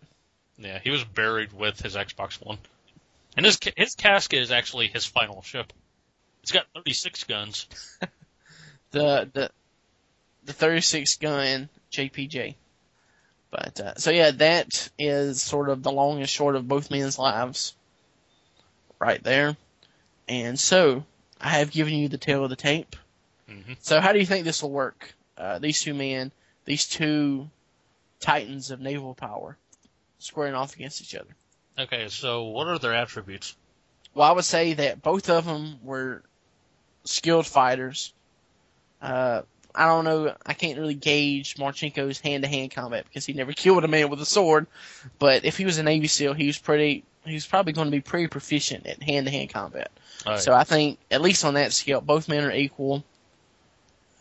Yeah, he was buried with his Xbox One, and his his casket is actually his final ship. It's got 36 guns. The the the 36 gun JPJ. But uh, so yeah, that is sort of the long and short of both men's lives, right there. And so I have given you the tale of the tape. hmm So how do you think this will work? Uh, these two men, these two titans of naval power, squaring off against each other. Okay, so what are their attributes? Well, I would say that both of them were skilled fighters. Uh, I don't know. I can't really gauge Marcinko's hand-to-hand combat because he never killed a man with a sword. But if he was a Navy SEAL, he was pretty. He was probably going to be pretty proficient at hand-to-hand combat. Right. So I think at least on that scale, both men are equal.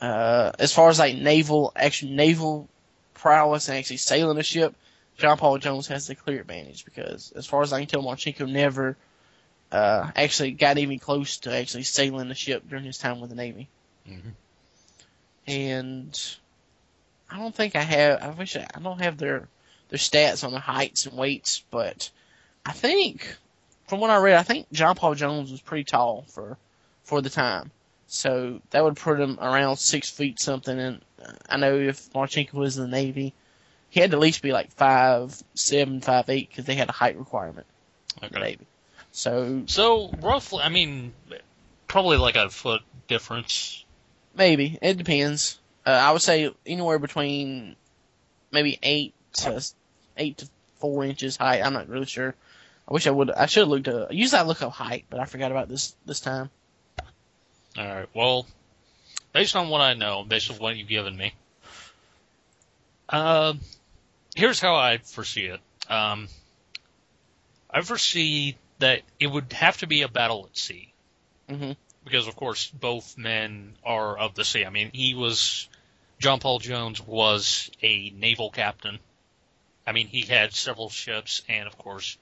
Uh, as far as like naval, actually naval prowess and actually sailing a ship, John Paul Jones has the clear advantage because as far as I can tell, Marcinko never uh, actually got even close to actually sailing the ship during his time with the Navy. Mhm. And I don't think I have. I wish I, I don't have their their stats on their heights and weights, but I think from what I read, I think John Paul Jones was pretty tall for for the time. So that would put him around six feet something. And I know if Marcinko was in the Navy, he had to at least be like five seven, five eight because they had a height requirement Okay. Navy. So So roughly, I mean, probably like a foot difference. maybe it depends. Uh, I would say anywhere between maybe eight to eight to four inches height. I'm not really sure. I wish I would. I should have looked up. Usually I look up height, but I forgot about this this time. All right. Well, based on what I know, based on what you've given me, uh, here's how I foresee it. Um, I foresee that it would have to be a battle at sea hmm because, of course, both men are of the sea. I mean, he was John Paul Jones was a naval captain. I mean, he had several ships, and of course,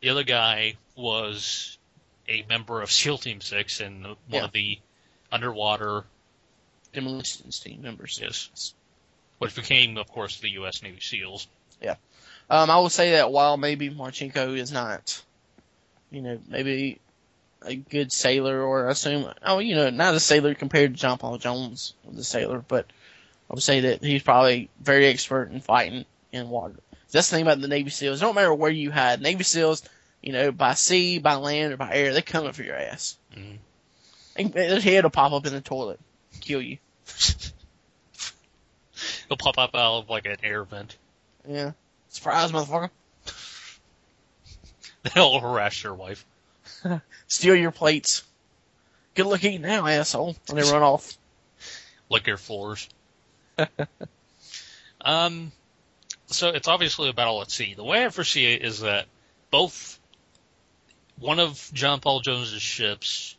the other guy was a member of SEAL Team Six and one Yeah. of the underwater Demolitions team members. Yes. Which became, of course, the U.S. Navy SEALs. Yeah. Um, I will say that while maybe Marcinko is not, you know, maybe a good sailor or I assume, oh, you know, not a sailor compared to John Paul Jones, the sailor, but I would say that he's probably very expert in fighting in water. That's the thing about the Navy SEALs. It don't matter where you hide. Navy SEAls, you know, by sea, by land, or by air, they coming for your ass. Mhm. And their head will pop up in the toilet, kill you. He'll pop up out of like an air vent. Yeah. Surprise, motherfucker. They'll harass your wife. Steal your plates. Good luck eating now, asshole. And they run off. lick your floors. um, so it's obviously a battle at sea. The way I foresee it is that both one of John Paul Jones's ships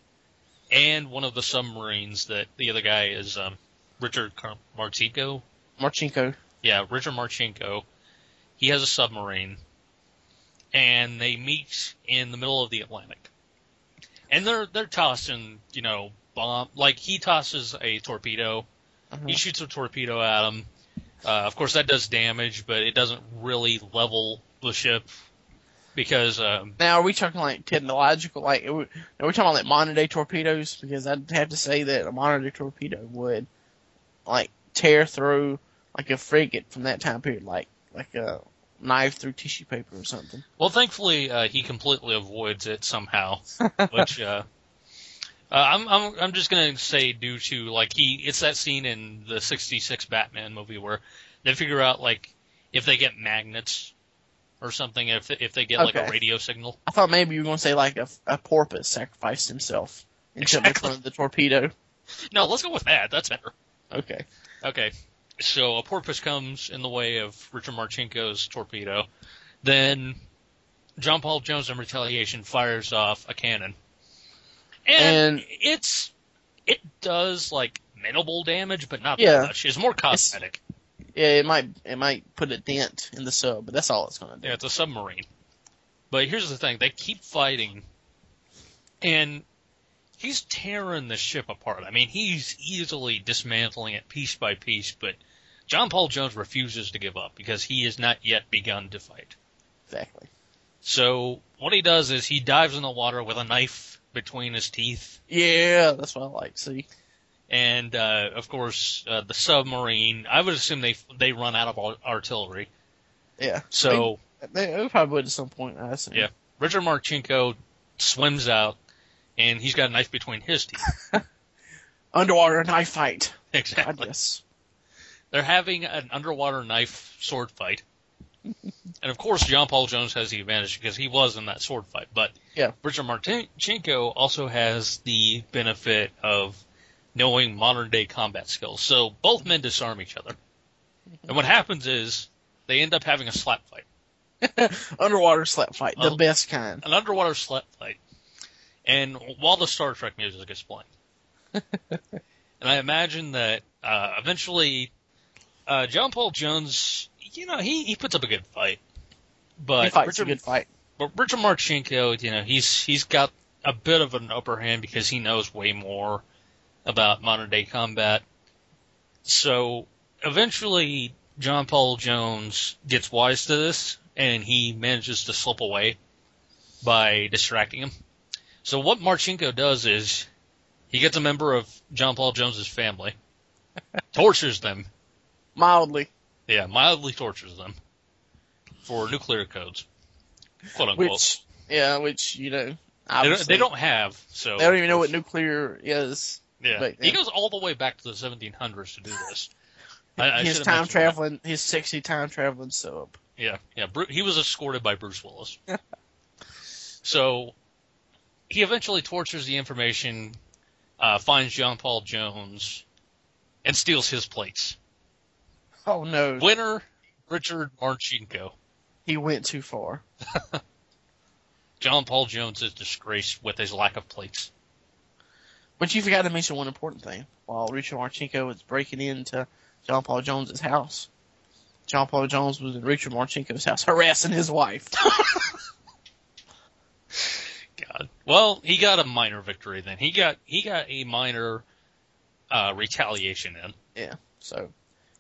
and one of the submarines that the other guy is um, Richard Car- Marcinko. Yeah, Richard Marcinko. He has a submarine, and they meet in the middle of the Atlantic. And they're they're tossing, you know, bomb like he tosses a torpedo Uh-huh. he shoots a torpedo at him. Uh, of course, that does damage, but it doesn't really level the ship because um, Now, are we talking like technological? Like, are we, are we talking like modern day torpedoes? Because I'd have to say that a modern day torpedo would like tear through like a frigate from that time period, like like a knife through tissue paper or something. well, thankfully uh, he completely avoids it somehow. which uh, uh, I'm I'm I'm just gonna say due to like he it's that scene in the '66 Batman movie where they figure out like if they get magnets or something if if they get like a radio signal. I thought maybe you were going to say like a, a porpoise sacrificed himself and jumped in Exactly. front of the torpedo. No, let's go with that. That's better. Okay. Okay. So a porpoise comes in the way of Richard Marcinko's torpedo. Then John Paul Jones in retaliation fires off a cannon. And, And- it's it does like minimal damage, but not Yeah. that much. It's more cosmetic. Yeah, it might it might put a dent in the sub, but that's all it's going to do. Yeah, it's a submarine. But here's the thing, they keep fighting and he's tearing the ship apart. I mean, he's easily dismantling it piece by piece, but John Paul Jones refuses to give up because he has not yet begun to fight. Exactly. So what he does is he dives in the water with a knife between his teeth, Yeah, that's what I like. See, and uh, of course uh, the submarine. I would assume they they run out of artillery. yeah. So they, they probably would at some point. I assume. Yeah. Richard Marcinko swims out, and he's got a knife between his teeth. Underwater knife fight. Exactly. They're having an underwater knife sword fight. and of course, John Paul Jones has the advantage because he was in that sword fight. But Yeah. Richard Marcinko also has the benefit of knowing modern day combat skills. So both men disarm each other. And what happens is they end up having a slap fight, Underwater slap fight, the best kind. an underwater slap fight. And while the Star Trek music is playing, and I imagine that uh, eventually uh, John Paul Jones, you know, he, he puts up a good fight, but he fights Richard, a good fight. but Richard Marcinko, you know, he's he's got a bit of an upper hand because he knows way more about modern day combat. So eventually, John Paul Jones gets wise to this, and he manages to slip away by distracting him. So what Marcinko does is he gets a member of John Paul Jones's family, tortures them, Mildly. yeah, mildly tortures them for nuclear codes, quote unquote. Which, yeah, which, you know, They don't, they don't have, so they don't even know what nuclear is. Yeah, but, he goes all the way back to the 1700s to do this. I, I his should time mentioned that. traveling, his sexy time traveling sub. Yeah, yeah. Bru- he was escorted by Bruce Willis. so he eventually tortures the information, uh, finds John Paul Jones, and steals his plates. Oh no, Winner Richard Marcinko. he went too far. John Paul Jones is disgraced with his lack of plates. But you forgot to mention one important thing. While Richard Marcinko was breaking into John Paul Jones's house, John Paul Jones was in Richard Marcinko's house harassing his wife. God. Well, he got a minor victory then. He got he got a minor uh, retaliation in. Yeah. So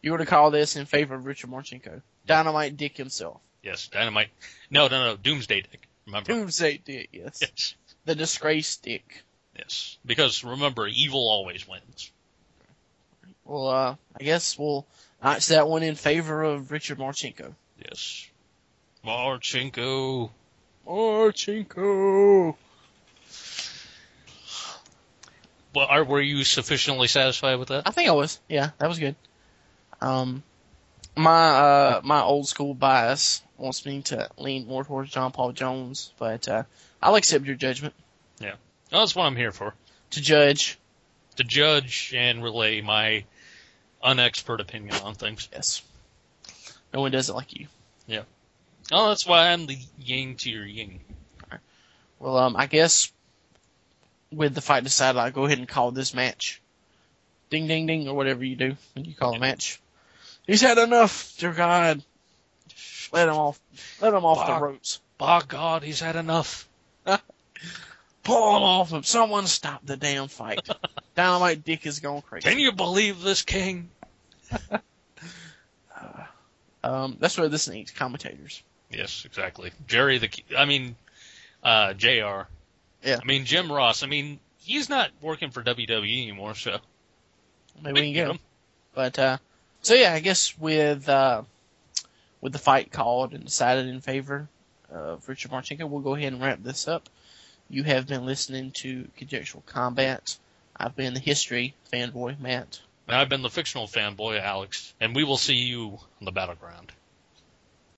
you were to call this in favor of Richard Marcinko. Dynamite Dick himself. Yes, Dynamite. No, no, no. Doomsday Dick. Remember? Doomsday Dick, yes. Yes. The disgrace Dick. Yes. Because remember, evil always wins. Well, uh, I guess we'll notch that one in favor of Richard Marcinko. Yes. Marcinko. Marcinko! Well, are, were you sufficiently satisfied with that? I think I was. Yeah, that was good. Um, my uh my old school bias wants me to lean more towards John Paul Jones, but uh, I'll accept your judgment Oh, that's what I'm here for. to judge. To judge and relay my unexpert opinion on things. Yes, no one does it like you. Oh, that's why I'm the yin to your yin. Well, um, I guess with the fight decided, I'll go ahead and call this match. Ding, ding, ding, or whatever you do when you call a match. He's had enough, dear God. Let him off. Let him off Fuck. the ropes. By God, he's had enough. Pull him off him. Someone stop the damn fight. Dynamite Dick is going crazy. Can you believe this, King? Um, that's where this needs commentators. Yes, exactly. Jerry the, I mean, uh, Jr. Yeah. I mean, Jim Ross. I mean, he's not working for WWE anymore, so Maybe we can get him. him. But uh, so yeah, I guess with uh, with the fight called and decided in favor of Richard Marcinko, we'll go ahead and wrap this up. You have been listening to Conjectural Combat. I've been the history fanboy Matt. And I've been the fictional fanboy, Alex, and we will see you on the battleground.